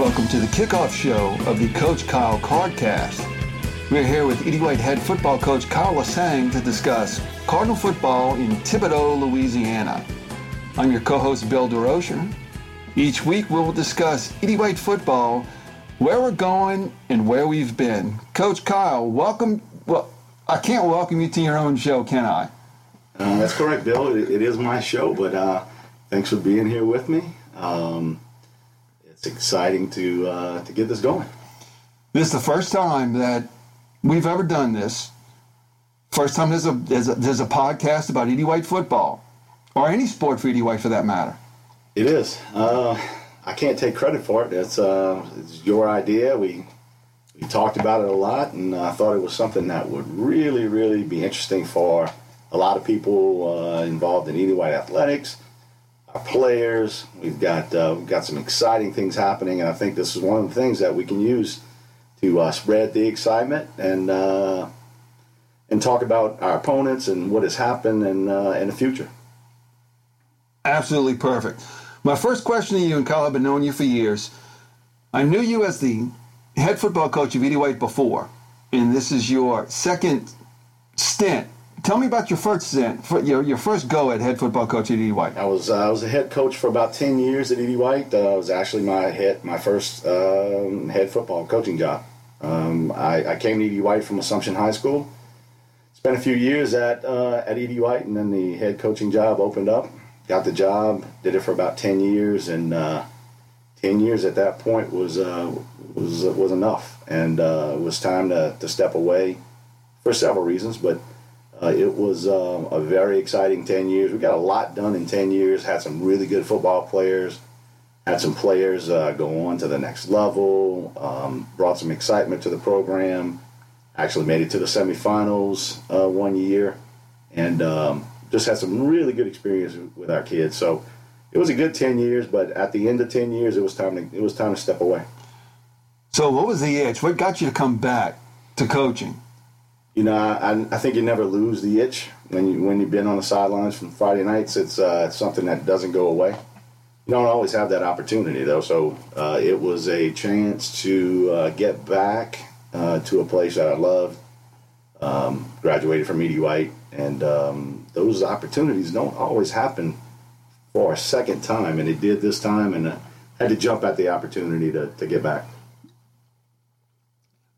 Welcome to the kickoff show of the Coach Kyle Cardcast. We're here with E.D. White head football coach Kyle Lasseigne to discuss Cardinal football in Thibodaux, Louisiana. I'm your co-host Bill DeRocher. Each week we will discuss E.D. White football, where we're going, and where we've been. Coach Kyle, welcome. Well, I can't welcome you to your own show, can I? Uh, that's correct, Bill. It, it is my show, but uh, thanks for being here with me. Um, it's exciting to uh, to get this going. This is the first time that we've ever done this. First time there's a there's a, there's a podcast about E.D. White football, or any sport for E.D. White for that matter. It is. Uh, I can't take credit for it. It's, uh, it's your idea. We we talked about it a lot, and I thought it was something that would really, really be interesting for a lot of people uh, involved in E.D. White athletics, players. We've got uh, we've got some exciting things happening, and I think this is one of the things that we can use to uh, spread the excitement and uh, and talk about our opponents and what has happened and uh, in the future. Absolutely perfect. My first question to you, and Kyle, I've been knowing you for years. I knew you as the head football coach of E.D. White before, and this is your second stint. Tell me about your first your, your first go at head football coach at E.D. White. I was uh, I was a head coach for about ten years at E.D. White. Uh, it was actually my head my first um, head football coaching job. Um, I, I, came to E.D. White from Assumption High School. Spent a few years at uh, at E.D. White, and then the head coaching job opened up got the job, did it for about ten years, and uh, ten years at that point was uh, was was enough, and uh, it was time to, to step away for several reasons, but. Uh, it was um, a very exciting 10 years. We got a lot done in 10 years, had some really good football players, had some players uh, go on to the next level, um, brought some excitement to the program, actually made it to the semifinals uh, one year, and um, just had some really good experience with our kids. So it was a good ten years, but at the end of ten years, it was time to it was time to step away. So what was the itch? What got you to come back to coaching? You know, I, I think you never lose the itch when you when you've been on the sidelines from Friday nights. It's uh, it's something that doesn't go away. You don't always have that opportunity though, so uh, it was a chance to uh, get back uh, to a place that I loved. Um, graduated from E.D. White, and um, those opportunities don't always happen for a second time, and it did this time, and I had to jump at the opportunity to, to get back.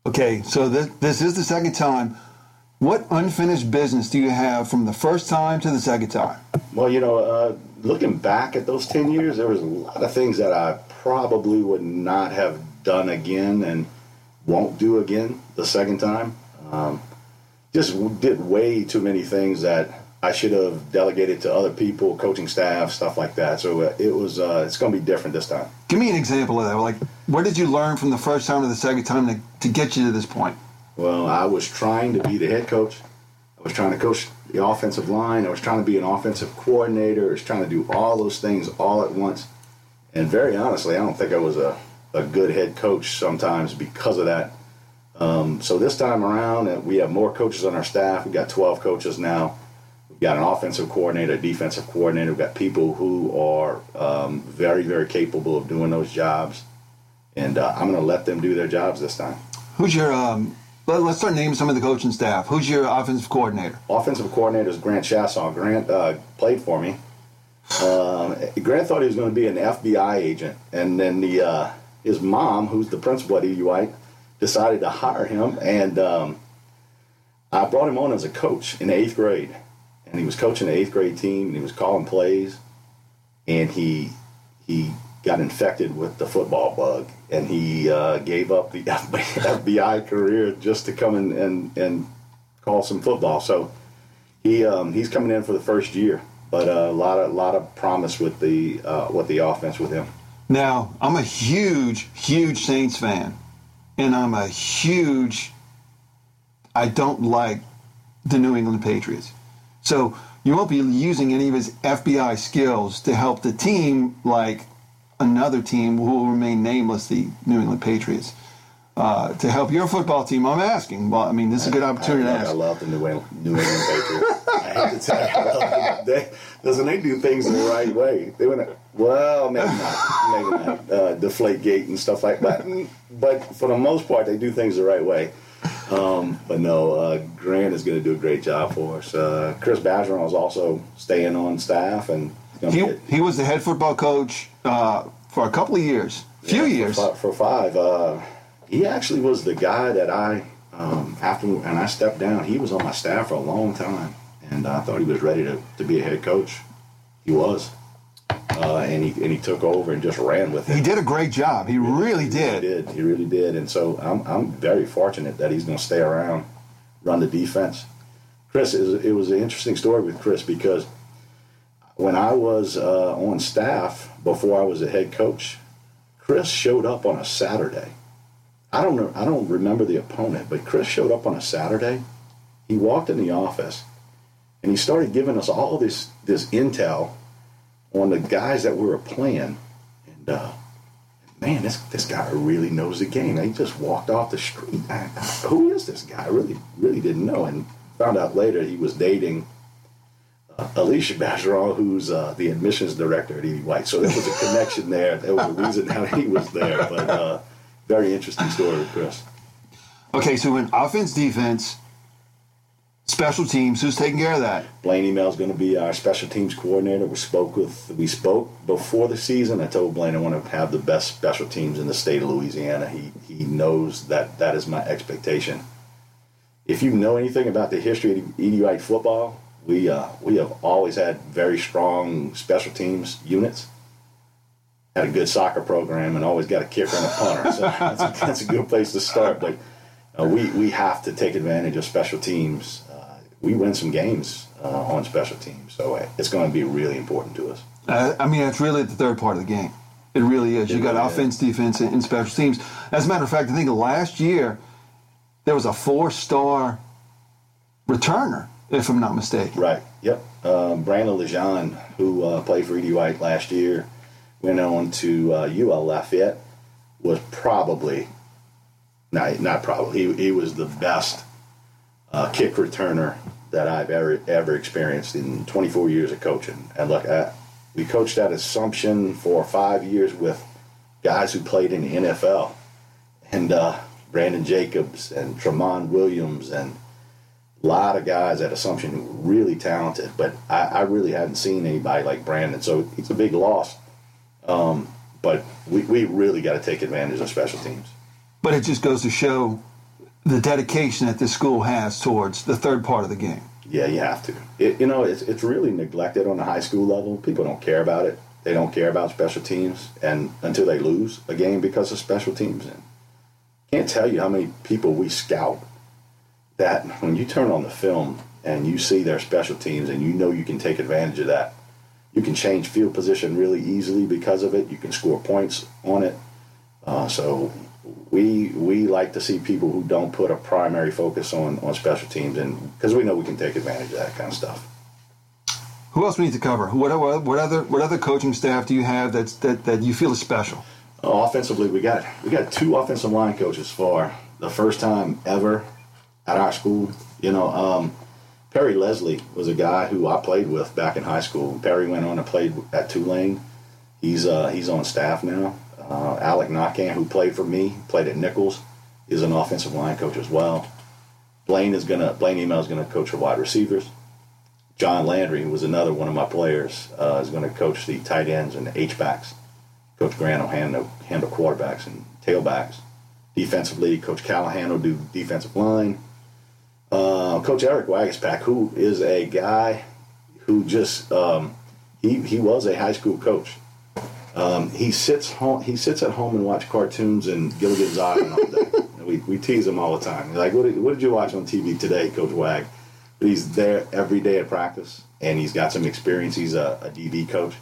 Okay, so this, this is the second time. What unfinished business do you have from the first time to the second time? Well, you know, uh, looking back at those 10 years, there was a lot of things that I probably would not have done again and won't do again the second time. Um, just did way too many things that I should have delegated to other people, coaching staff, stuff like that. So uh, it was uh, it's going to be different this time. Give me an example of that. Like, what did you learn from the first time to the second time to, to get you to this point? Well, I was trying to be the head coach. I was trying to coach the offensive line. I was trying to be an offensive coordinator. I was trying to do all those things all at once. And very honestly, I don't think I was a, a good head coach sometimes because of that. Um, so this time around, uh, we have more coaches on our staff. We've got 12 coaches now. We've got an offensive coordinator, a defensive coordinator. We've got people who are um, very, very capable of doing those jobs. And uh, I'm going to let them do their jobs this time. Who's your, um, let, us start naming some of the coaching staff. Who's your offensive coordinator? Offensive coordinator is Grant Chasson. Grant uh, played for me. Um, Grant thought he was going to be an FBI agent. And then the uh, his mom, who's the principal at White, decided to hire him, and um, I brought him on as a coach in eighth grade, and he was coaching the eighth grade team, and he was calling plays, and he he got infected with the football bug, and he uh, gave up the FBI career just to come in and and call some football. So he um, he's coming in for the first year, but uh, a lot of lot of promise with the uh, with the offense with him. Now I'm a huge huge Saints fan and I'm a huge. I don't like the New England Patriots. So you won't be using any of his FBI skills to help the team like another team who will remain nameless, the New England Patriots. Uh, to help your football team, I'm asking. Well, I mean, this is a good opportunity I, to ask. I love the New England, New England Patriots. I I hate to tell you, they, doesn't they do things the right way? They went, well, maybe not, maybe not, uh, deflate gate and stuff like that. But for the most part, they do things the right way. Um, but no, uh, Grant is going to do a great job for us. Uh, Chris Bergeron is also staying on staff, and he, he was the head football coach uh, for a couple of years, few yeah, years. For, for five. Uh, he actually was the guy that I, um, after and I stepped down, he was on my staff for a long time, and I thought he was ready to, to be a head coach. He was. Uh, and he and he took over and just ran with it. He did a great job. He really did. He did. He really did. And so I'm I'm very fortunate that he's going to stay around, run the defense. Chris, it was an interesting story with Chris because when I was uh, on staff before I was a head coach, Chris showed up on a Saturday. I don't know. I don't remember the opponent, but Chris showed up on a Saturday. He walked in the office, and he started giving us all this this intel on the guys that we were playing. And uh, man, this this guy really knows the game. He just walked off the street. I, I, who is this guy? I really really didn't know, and found out later he was dating Alicia Bergeron, who's uh, the admissions director at E. White. So there was a connection there. There was a reason how he was there. But uh, very interesting story Chris. Okay, so in offense, defense, special teams, who's taking care of that? Blaine Email is going to be our special teams coordinator. We spoke with we spoke before the season. I told Blaine I want to have the best special teams in the state of Louisiana. He he knows that that is my expectation. If you know anything about the history of E.D. White football, we uh, we have always had very strong special teams units. Had a good soccer program and always got a kicker and a punter. So that's a, that's a good place to start. But uh, we we have to take advantage of special teams. Uh, we win some games uh, on special teams, so uh, it's going to be really important to us. Uh, I mean, it's really the third part of the game. It really is. It you got offense, defense, and, and special teams. As a matter of fact, I think last year there was a four-star returner, if I'm not mistaken. Right. Yep. Um, Brandon Lejean, who uh, played for E.D. White last year, went on to uh, UL Lafayette, was probably, not, not probably, he, he was the best uh, kick returner that I've ever ever experienced in 24 years of coaching. And look, I, we coached at Assumption for five years with guys who played in the NFL, and uh, Brandon Jacobs and Tremont Williams and a lot of guys at Assumption really talented, but I, I really hadn't seen anybody like Brandon. So it's a big loss. Um, but we, we really got to take advantage of special teams. But it just goes to show the dedication that this school has towards the third part of the game. Yeah, you have to. It, you know, it's, it's really neglected on the high school level. People don't care about it. They don't care about special teams, and until they lose a game because of special teams. And can't tell you how many people we scout that when you turn on the film and you see their special teams and you know you can take advantage of that, you can change field position really easily because of it. You can score points on it. Uh, so we we like to see people who don't put a primary focus on on special teams, and because we know we can take advantage of that kind of stuff. Who else we need to cover? What, what, what other what other coaching staff do you have that's that, that you feel is special? Uh, offensively, we got we got two offensive line coaches for the first time ever at our school. You know, um, Perry Leslie was a guy who I played with back in high school. Perry went on and played at Tulane. He's uh, he's on staff now. Uh, Alec Nakan, who played for me, played at Nicholls, is an offensive line coach as well. Blaine is gonna Blaine Email is gonna coach the wide receivers. John Landry, who was another one of my players, uh, is going to coach the tight ends and the H backs. Coach Grant will handle, handle quarterbacks and tailbacks. Defensively, Coach Callahan will do defensive line. Uh, Coach Eric Waguespack, who is a guy who just um, he he was a high school coach. Um, he sits home. He sits at home and watch cartoons and Gilligan's Island all day. we, we tease him all the time. He's like, what did, what did you watch on TV today, Coach Wag? But he's there every day at practice, and he's got some experience. He's a, a DB coach.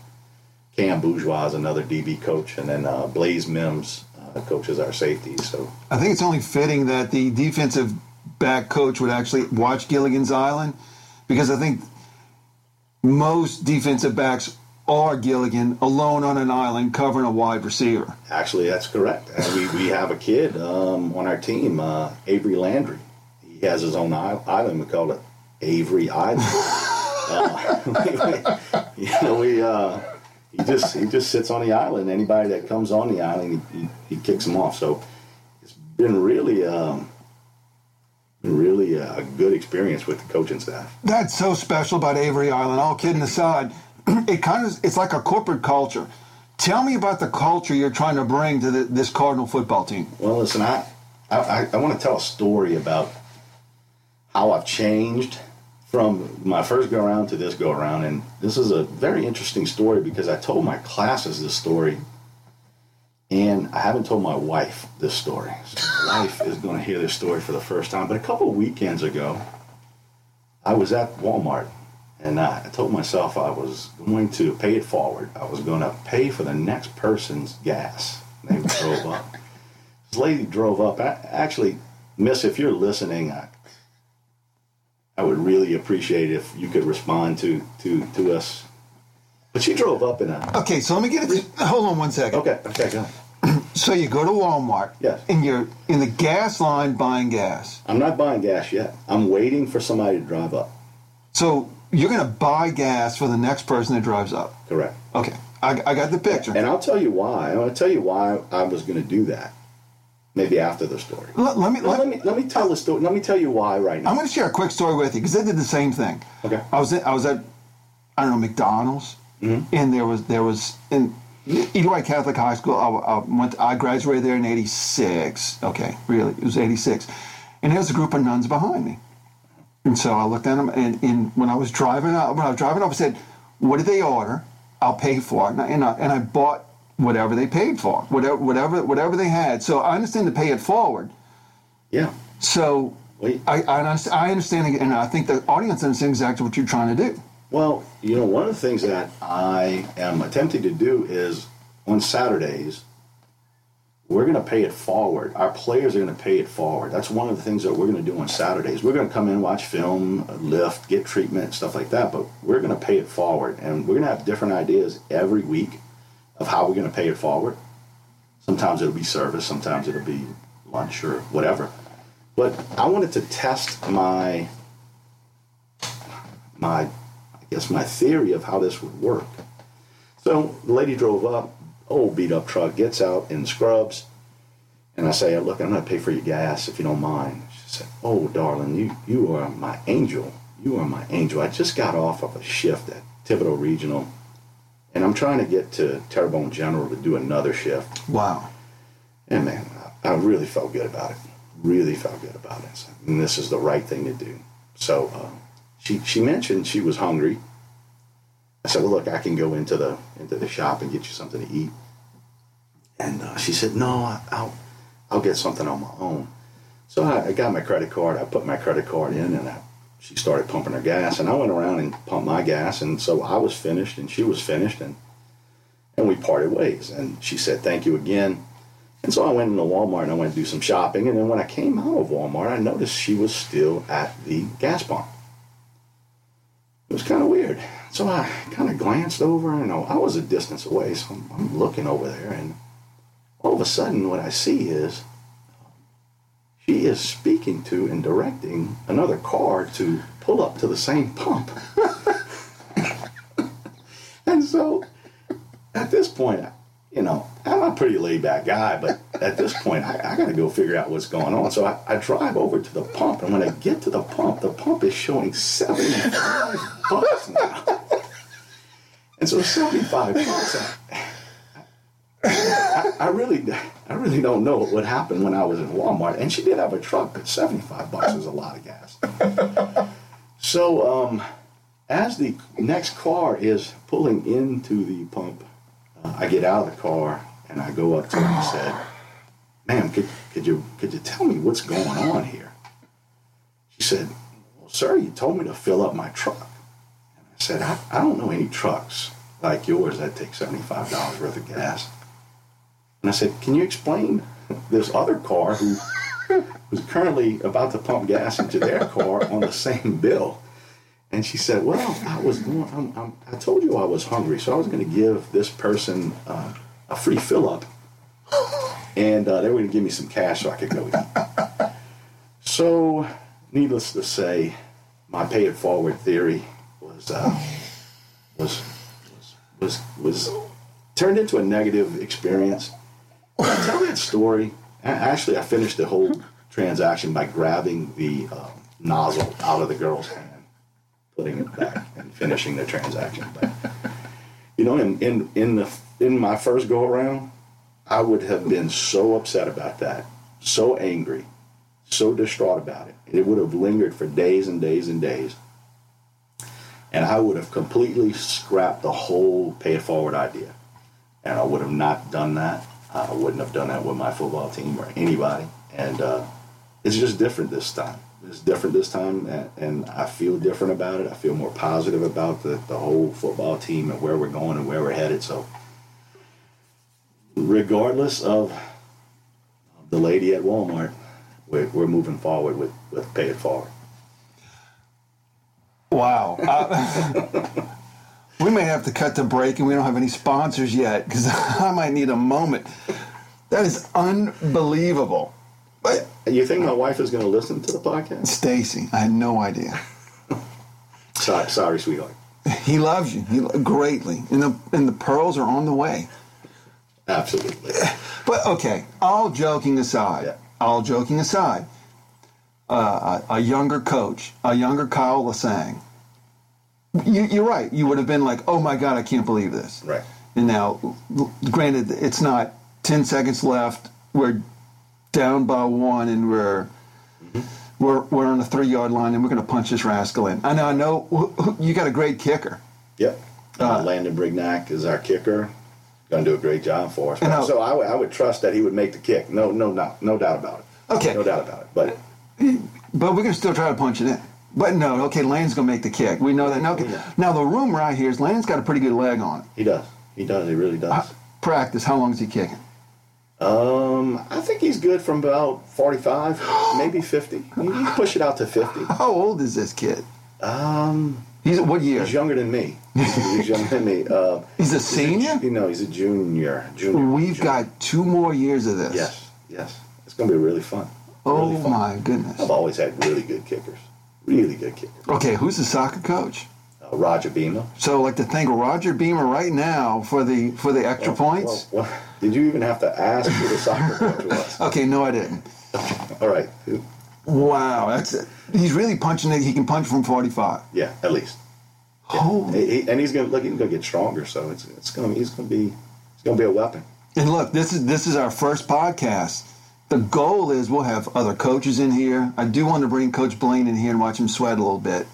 Cam Bourgeois is another DB coach, and then uh, Blaze Mims uh, coaches our safety. So I think it's only fitting that the defensive back coach would actually watch Gilligan's Island, because I think most defensive backs are Gilligan alone on an island covering a wide receiver. Actually, that's correct. We, we have a kid um, on our team, uh, Avery Landry. He has his own island. We call it Avery Island. Uh, we, you know, we uh, he just he just sits on the island. Anybody that comes on the island, he, he, he kicks them off. So it's been really um, really a good experience with the coaching staff. That's so special about Avery Island. All kidding aside, it kind of it's like a corporate culture. Tell me about the culture you're trying to bring to the, this Cardinal football team. Well, listen, I I, I want to tell a story about how I've changed from my first go around to this go around. And this is a very interesting story because I told my classes this story and I haven't told my wife this story. So my wife is going to hear this story for the first time. But a couple of weekends ago, I was at Walmart and I told myself I was going to pay it forward. I was going to pay for the next person's gas. They drove up. This lady drove up. I, actually, Miss, if you're listening, I, I would really appreciate if you could respond to to to us. But she drove up in a. Okay, so let me get it. Hold on one second. Okay, okay, go. So you go to Walmart. Yes. And you're in the gas line buying gas. I'm not buying gas yet. I'm waiting for somebody to drive up. So you're going to buy gas for the next person that drives up. Correct. Okay, I, I got the picture. And I'll tell you why. I want to tell you why I was going to do that. Maybe after the story. let, let me Let, let, me let me tell the story. Let me tell you why right now. I'm going to share a quick story with you because I did the same thing. Okay. I was at, I was at I don't know McDonald's, Mm-hmm. and there was there was in Eloy Catholic High School. I, I went I graduated there in '86. Okay, really, it was '86, and there's a group of nuns behind me, and so I looked at them, and, and when I was driving up, when I was driving up, I said, "What did they order? I'll pay for it," and I, and I, and I bought whatever they paid for, whatever whatever whatever they had. So I understand to pay it forward. yeah. So Wait. I, I, understand, I understand, and I think the audience understands exactly what you're trying to do. Well, you know, one of the things that I am attempting to do is on Saturdays, we're going to pay it forward. Our players are going to pay it forward. That's one of the things that we're going to do on Saturdays. We're going to come in, watch film, lift, get treatment, stuff like that, but we're going to pay it forward. And we're going to have different ideas every week of how we're going to pay it forward. Sometimes it'll be service, sometimes it'll be lunch or whatever. But I wanted to test my my Guess my theory of how this would work. So the lady drove up, old beat up truck, gets out in scrubs, and I say, Look, I'm gonna pay for your gas if you don't mind. She said, Oh darling, you you are my angel. You are my angel. I just got off of a shift at Thibodaux Regional and I'm trying to get to Terrebonne General to do another shift. Wow. And man, I I really felt good about it. Really felt good about it. And this is the right thing to do. So uh, she she mentioned she was hungry. I said, "Well, look, I can go into the into the shop and get you something to eat." And uh, she said, "No, I'll I'll get something on my own." So I, I got my credit card. I put my credit card in, and I, she started pumping her gas. And I went around and pumped my gas. And so I was finished, and she was finished, and and we parted ways. And she said, "Thank you again." And so I went into Walmart and I went to do some shopping. And then when I came out of Walmart, I noticed she was still at the gas pump. It was kind of weird. So I kind of glanced over. Know I was a distance away, so I'm, I'm looking over there, and all of a sudden, what I see is she is speaking to and directing another car to pull up to the same pump. and so at this point, you know, I'm a pretty laid back guy, but at this point, I, I got to go figure out what's going on. So I, I drive over to the pump, and when I get to the pump, the pump is showing 75 bucks now. And so 75 bucks, I, I, really, I really don't know what happened when I was in Walmart. And she did have a truck, but 75 bucks is a lot of gas. So, um, as the next car is pulling into the pump, uh, I get out of the car and I go up to her and said, "Ma'am, could, could you could you tell me what's going on here?" She said, "Well, sir, you told me to fill up my truck." And I said, "I, I don't know any trucks like yours that take seventy five dollars worth of gas." And I said, "Can you explain this other car who was currently about to pump gas into their car on the same bill?" And she said, "Well, I was going. I'm, I'm, I told you I was hungry, so I was going to give this person uh, a free fill up, and uh, they were going to give me some cash so I could go eat." So, needless to say, my pay it forward theory was uh, was was was turned into a negative experience. When I tell that story. Actually, I finished the whole transaction by grabbing the uh, nozzle out of the girl's hand, putting it back, and finishing the transaction. But you know, in in in the in my first go around, I would have been so upset about that, so angry, so distraught about it. It would have lingered for days and days and days. And I would have completely scrapped the whole pay it forward idea. And I would have not done that. I wouldn't have done that with my football team or anybody. And uh, it's just different this time. It's different this time, and, and, I feel different about it. I feel more positive about the, the whole football team and where we're going and where we're headed. So, regardless of the lady at Walmart, we're, we're moving forward with, with Pay It Forward. Wow. Uh, we may have to cut the break, and we don't have any sponsors yet because I might need a moment. That is unbelievable. But you think my wife is going to listen to the podcast? Stacy, I had no idea. sorry, sorry, sweetheart. He loves you he, greatly, and the and the pearls are on the way. Absolutely. But okay, all joking aside, yeah. all joking aside, uh, a, a, younger coach, a younger Kyle Lasseigne, you, are right. You would have been like, "Oh my God, I can't believe this." Right. And now, granted, it's not ten seconds left. We're down by one, and we're mm-hmm. we're we're on the three yard line, and we're going to punch this rascal in. I know. I know. You got a great kicker. Yep. Uh, uh, Landon Brignac is our kicker. Going to do a great job for us. so I, would trust that he would make the kick. No, no, no, no doubt about it. Okay. No doubt about it. But but we're going to still try to punch it in. But no, okay, Lane's going to make the kick. We know that. Now, okay. yeah. now the rumor I hear is Landon's got a pretty good leg on it. He does. He does. He really does. Uh, practice. How long is he kicking? Um, I think he's good from about 45, maybe 50. He can push it out to 50. How old is this kid? Um, he's what year? He's younger than me. he's younger than me. Uh, he's a senior. You know, he's a junior. Junior. We've junior. got two more years of this. Yes, yes. It's going to be really fun. Oh really fun. my goodness! I've always had really good kickers. Really good kickers. Okay, who's the soccer coach? Uh, Roger Beamer. So, like to thank Roger Beamer right now for the for the extra well, points. Well, well, did you even have to ask who the soccer coach was? okay, no, I didn't. All right. Wow, that's it. He's really punching it. He can punch from forty-five. Yeah, at least. Yeah. Holy. He, and he's gonna look. He's gonna get stronger. So it's it's gonna he's gonna be it's gonna be a weapon. And look, this is this is our first podcast the goal is we'll have other coaches in here. I do want to bring Coach Blaine in here and watch him sweat a little bit.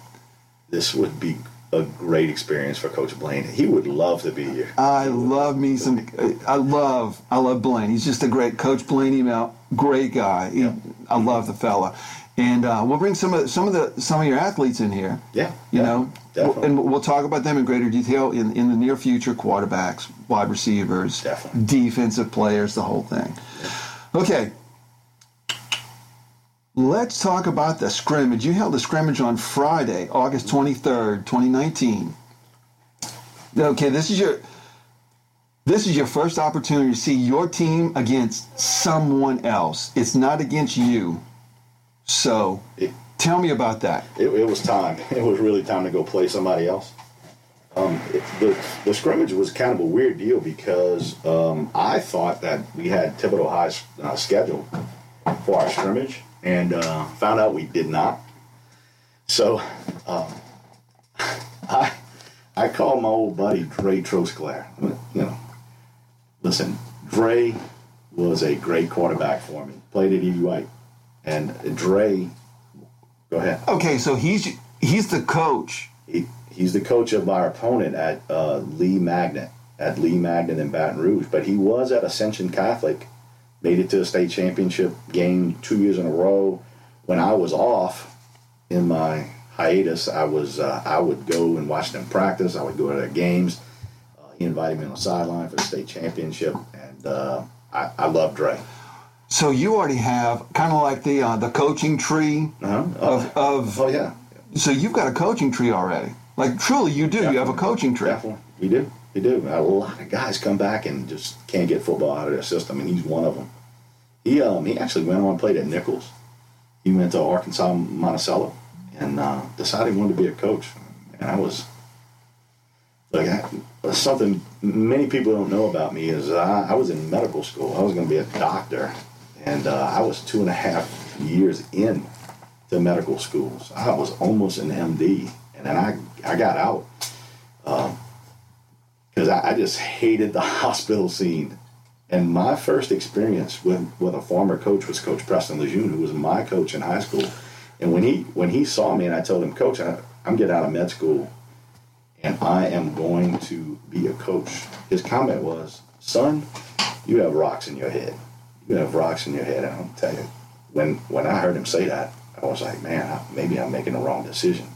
This would be a great experience for Coach Blaine. He would love to be here. I love me some. I love. I love Blaine. He's just a great Coach Blaine email. Great guy. He, I love the fella. And uh, we'll bring some of some of the some of your athletes in here. Yeah, you yeah, know, definitely. and we'll talk about them in greater detail in in the near future. Quarterbacks, wide receivers, definitely. defensive players, the whole thing. Okay, Let's talk about the scrimmage. You held a scrimmage on Friday, August 23rd, 2019. Okay, this is your this is your first opportunity to see your team against someone else. It's not against you. So, it, tell me about that. It, it, was time. It was really time to go play somebody else. Um, it, the, the scrimmage was kind of a weird deal because um, I thought that we had Thibodaux High's uh, schedule for our scrimmage and uh, found out we did not. So um, I I called my old buddy Dre Trosclair. You know, listen, Dre was a great quarterback for me. Played at E.D. White, and Dre. Go ahead. Okay, so he's he's the coach. He, he's the coach of our opponent at uh, Lee Magnet at Lee Magnet in Baton Rouge, but he was at Ascension Catholic made it to a state championship game two years in a row. When I was off in my hiatus, I was uh, I would go and watch them practice. I would go to their games. Uh, he invited me on the sideline for the state championship, and uh, I, I love Dre. So you already have kind of like the uh, the coaching tree uh-huh. of, of oh yeah. So you've got a coaching tree already. Like truly, you do. Definitely. You have a coaching tree. Definitely, we do. We do. A lot of guys come back and just can't get football out of their system, and he's one of them. He um, he actually went on and played at Nicholls. He went to Arkansas Monticello and uh, decided he wanted to be a coach. and I was like I, something many people don't know about me is I, I was in medical school. I was going to be a doctor, and uh, I was two and a half years in to medical schools. I was almost an MD, and then I I got out because um, I, I just hated the hospital scene. And my first experience with, with a former coach was Coach Preston Lejeune, who was my coach in high school. And when he when he saw me and I told him, Coach, I, I'm getting out of med school and I am going to be a coach. His comment was, Son, you have rocks in your head. You have rocks in your head. And I'll tell you, when when I heard him say that, I was like, man, maybe I'm making the wrong decision.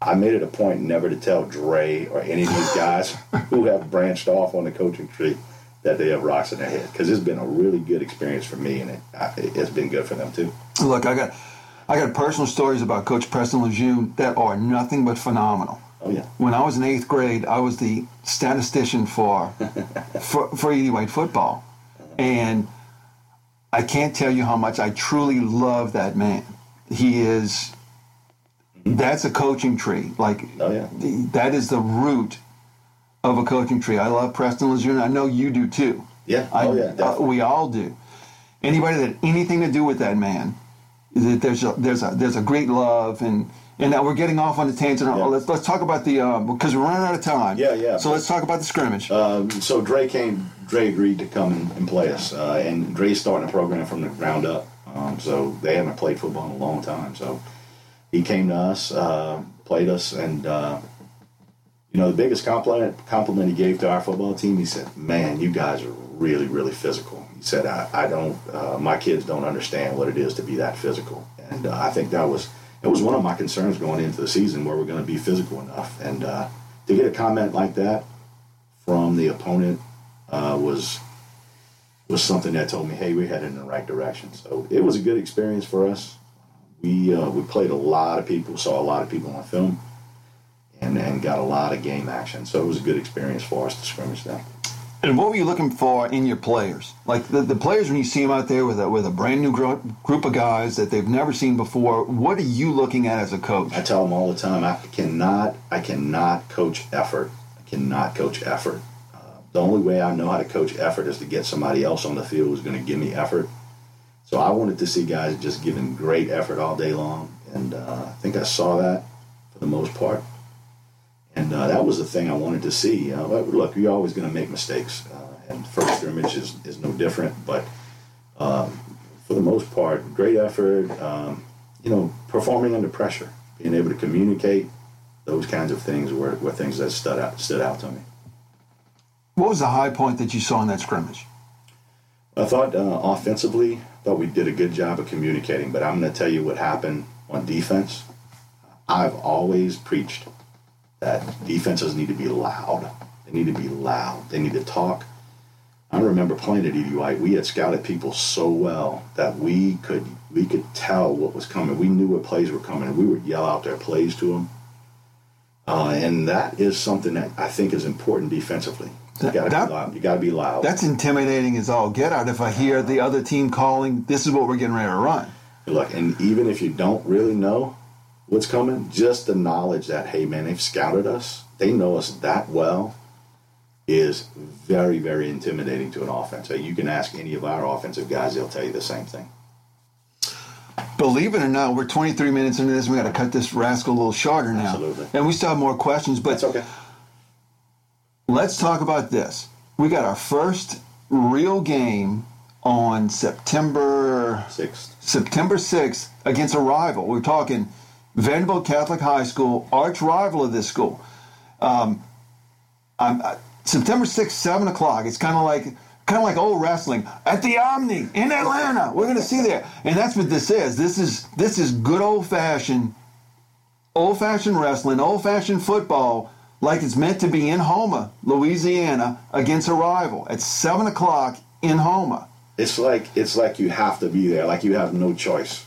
I made it a point never to tell Dre or any of these guys who have branched off on the coaching tree that they have rocks in their head because it's been a really good experience for me and it, it's been good for them too. Look, I got I got personal stories about Coach Preston Lejeune that are nothing but phenomenal. Oh yeah. When I was in eighth grade, I was the statistician for for, for E.D. White football, and I can't tell you how much I truly love that man. He is. That's a coaching tree. Like oh, yeah. that is the root of a coaching tree. I love Preston Lejeune. I know you do too. Yeah. Oh yeah. Uh, we all do. Anybody that anything to do with that man, there's a, there's a there's a great love and and now we're getting off on the tangent. Yeah. Let's let's talk about the because um, we're running out of time. Yeah, yeah. So let's talk about the scrimmage. Um, so Dre came. Dre agreed to come and, and play us, uh, and Dre's starting a program from the ground up. Um, so they haven't played football in a long time. So he came to us, uh, played us, and uh, you know the biggest compliment compliment he gave to our football team. He said, "Man, you guys are really really physical." He said, "I, I don't. Uh, my kids don't understand what it is to be that physical," and uh, I think that was it was one of my concerns going into the season where we're going to be physical enough. And uh, to get a comment like that from the opponent uh, was was something that told me, hey, we're headed in the right direction. So it was a good experience for us. We uh, we played a lot of people, saw a lot of people on film, and and got a lot of game action. So it was a good experience for us to scrimmage them. And what were you looking for in your players? Like the, the players, when you see them out there with a, with a brand new gro- group of guys that they've never seen before, what are you looking at as a coach? I tell them all the time, I cannot, I cannot coach effort. I cannot coach effort. Uh, the only way I know how to coach effort is to get somebody else on the field who's going to give me effort. So I wanted to see guys just giving great effort all day long, and uh, I think I saw that for the most part. And uh, that was the thing I wanted to see. Uh, look, you're always going to make mistakes, uh, and first scrimmage is, is no different. But um, for the most part, great effort. Um, you know, performing under pressure, being able to communicate, those kinds of things were, were things that stood out stood out to me. What was the high point that you saw in that scrimmage? I thought uh, offensively, thought we did a good job of communicating. But I'm going to tell you what happened on defense. I've always preached that defenses need to be loud. They need to be loud. They need to talk. I remember playing at E.D. White. We had scouted people so well that we could we could tell what was coming. We knew what plays were coming, and we would yell out their plays to them. Uh, and that is something that I think is important defensively. You got to be loud. You got to be loud. That's intimidating as all get out. If I hear the other team calling, this is what we're getting ready to run. Look, and even if you don't really know, what's coming, just the knowledge that, hey, man, they've scouted us, they know us that well, is very, very intimidating to an offense. You can ask any of our offensive guys, they'll tell you the same thing. Believe it or not, we're 23 minutes into this. We got to cut this rascal a little shorter now. Absolutely. And we still have more questions, but That's okay. Let's talk about this. We got our first real game on September 6th. September 6th against a rival. We're talking Vanderbilt Catholic High School, arch rival of this school. Um, uh, September 6th, 7 o'clock. It's kind of like kind of like old wrestling at the Omni in Atlanta. We're going to see there, and that's what this is. This is this is good old fashioned, old fashioned wrestling, old fashioned football, like it's meant to be in Houma, Louisiana, against a rival at seven o'clock in Houma. It's like it's like you have to be there, like you have no choice.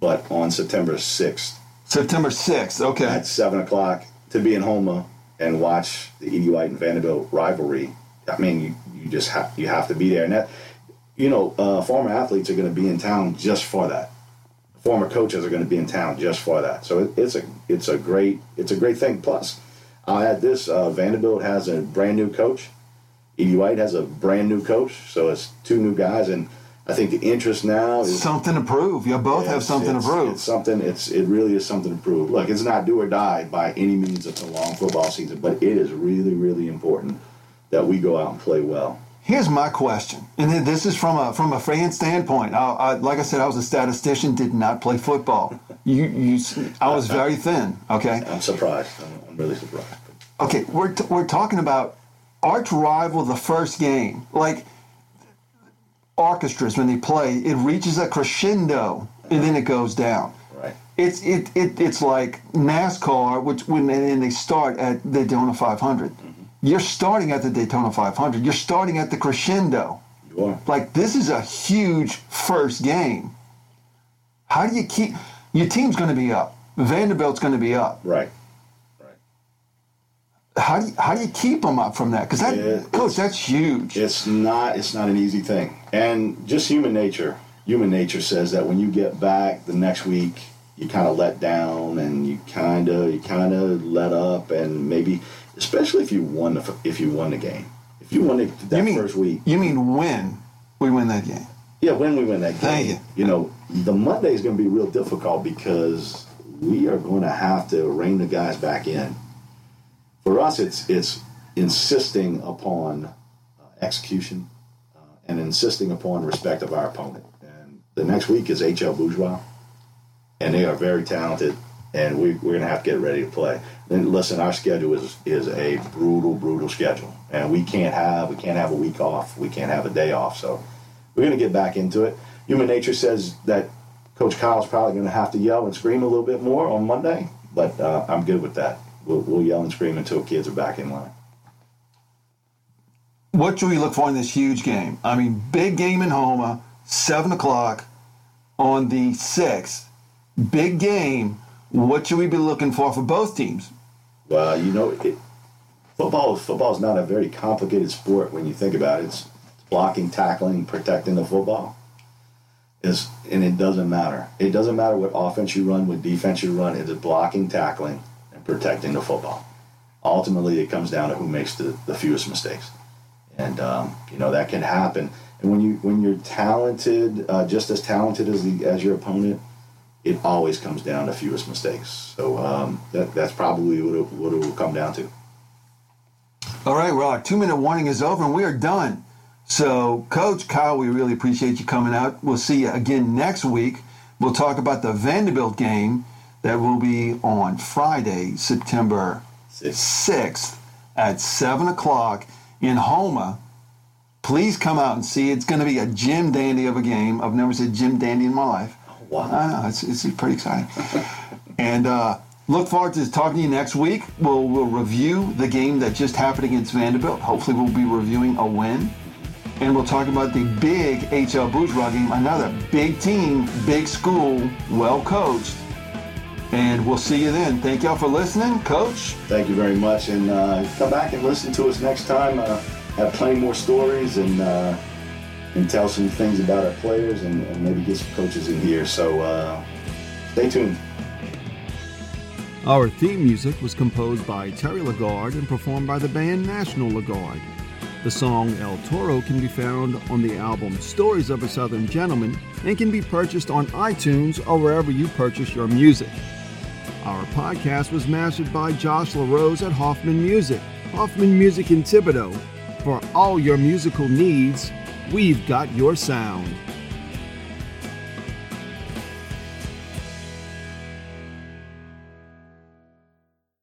But on September sixth, September 6th, okay. At 7 o'clock to be in Houma and watch the E.D. White and Vanderbilt rivalry. I mean, you, you just have, you have to be there. And that, you know, uh, former athletes are going to be in town just for that, former coaches are going to be in town just for that. So it, it's a it's a great it's a great thing. Plus, I'll add this: uh, Vanderbilt has a brand new coach. E.D. White has a brand new coach, so it's two new guys, and I think the interest now is something to prove. You both have something it's, to prove. It's something. It's it really is something to prove. Look, it's not do or die by any means. It's a long football season, but it is really really important that we go out and play well. Here's my question, and then this is from a from a fan standpoint. I, I, like I said, I was a statistician, did not play football. You, you, I was very thin. Okay. I'm surprised. I'm, I'm really surprised. Okay, we're t- we're talking about arch rival, the first game, like orchestras when they play, it reaches a crescendo and then it goes down. Right. It's it, it it's like NASCAR, which when and they start at the Daytona 500. Mm-hmm. You're starting at the Daytona 500. You're starting at the crescendo. You are. Like this is a huge first game. How do you keep your team's going to be up? Vanderbilt's going to be up. Right. How do you, how do you keep them up from that? Because that, coach, that's huge. It's not. It's not an easy thing, and just human nature. Human nature says that when you get back the next week, you kind of let down, and you kind of you kind of let up, and maybe, especially if you won the if you won the game, if you won it that you mean first week, You mean when we win that game? yeah, when we win that game, Thank you. you know, the Monday is going to be real difficult because we are going to have to rein the guys back in. For us, it's it's insisting upon uh, execution and insisting upon respect of our opponent. And the next week is HL Bourgeois, and they are very talented, and we, we're going to have to get ready to play. Then listen, our schedule is is a brutal, brutal schedule, and we can't have we can't have a week off, we can't have a day off. So we're going to get back into it. Human nature says that Coach Kyle's probably going to have to yell and scream a little bit more on Monday, but uh, I'm good with that. We'll, we'll yell and scream until kids are back in line. What should we look for in this huge game? I mean, big game in Houma, seven o'clock on the sixth. Big game. What should we be looking for for both teams? Well, you know, it, football football is not a very complicated sport when you think about it. It's blocking, tackling, protecting the football. Is and it doesn't matter. It doesn't matter what offense you run, what defense you run. It is blocking, tackling, and protecting the football. Ultimately, it comes down to who makes the, the fewest mistakes, and um, you know that can happen. And when you when you're talented, uh, just as talented as the as your opponent, it always comes down to fewest mistakes. So um, that, that's probably what it, what it will come down to. All right, well, our two minute warning is over and we are done. So, Coach Kyle, we really appreciate you coming out. We'll see you again next week. We'll talk about the Vanderbilt game that will be on Friday, September Six. 6th at 7 o'clock in Houma. Please come out and see. It's going to be a Jim Dandy of a game. I've never said Jim Dandy in my life. Wow. I know it's, it's pretty exciting. and uh, look forward to talking to you next week. We'll we'll review the game that just happened against Vanderbilt. Hopefully, we'll be reviewing a win, and we'll talk about the big HL Bourgeois game. Another big team, big school, well coached. And we'll see you then. Thank y'all for listening, Coach. Thank you very much, and uh, come back and listen to us next time. Uh, have plenty more stories and uh, and tell some things about our players and, and maybe get some coaches in here. So uh, stay tuned. Our theme music was composed by Terry Lagarde and performed by the band National Lagarde. The song El Toro can be found on the album Stories of a Southern Gentleman and can be purchased on iTunes or wherever you purchase your music. Our podcast was mastered by Josh LaRose at Hoffman Music, Hoffman Music in Thibodaux. For all your musical needs, we've got your sound.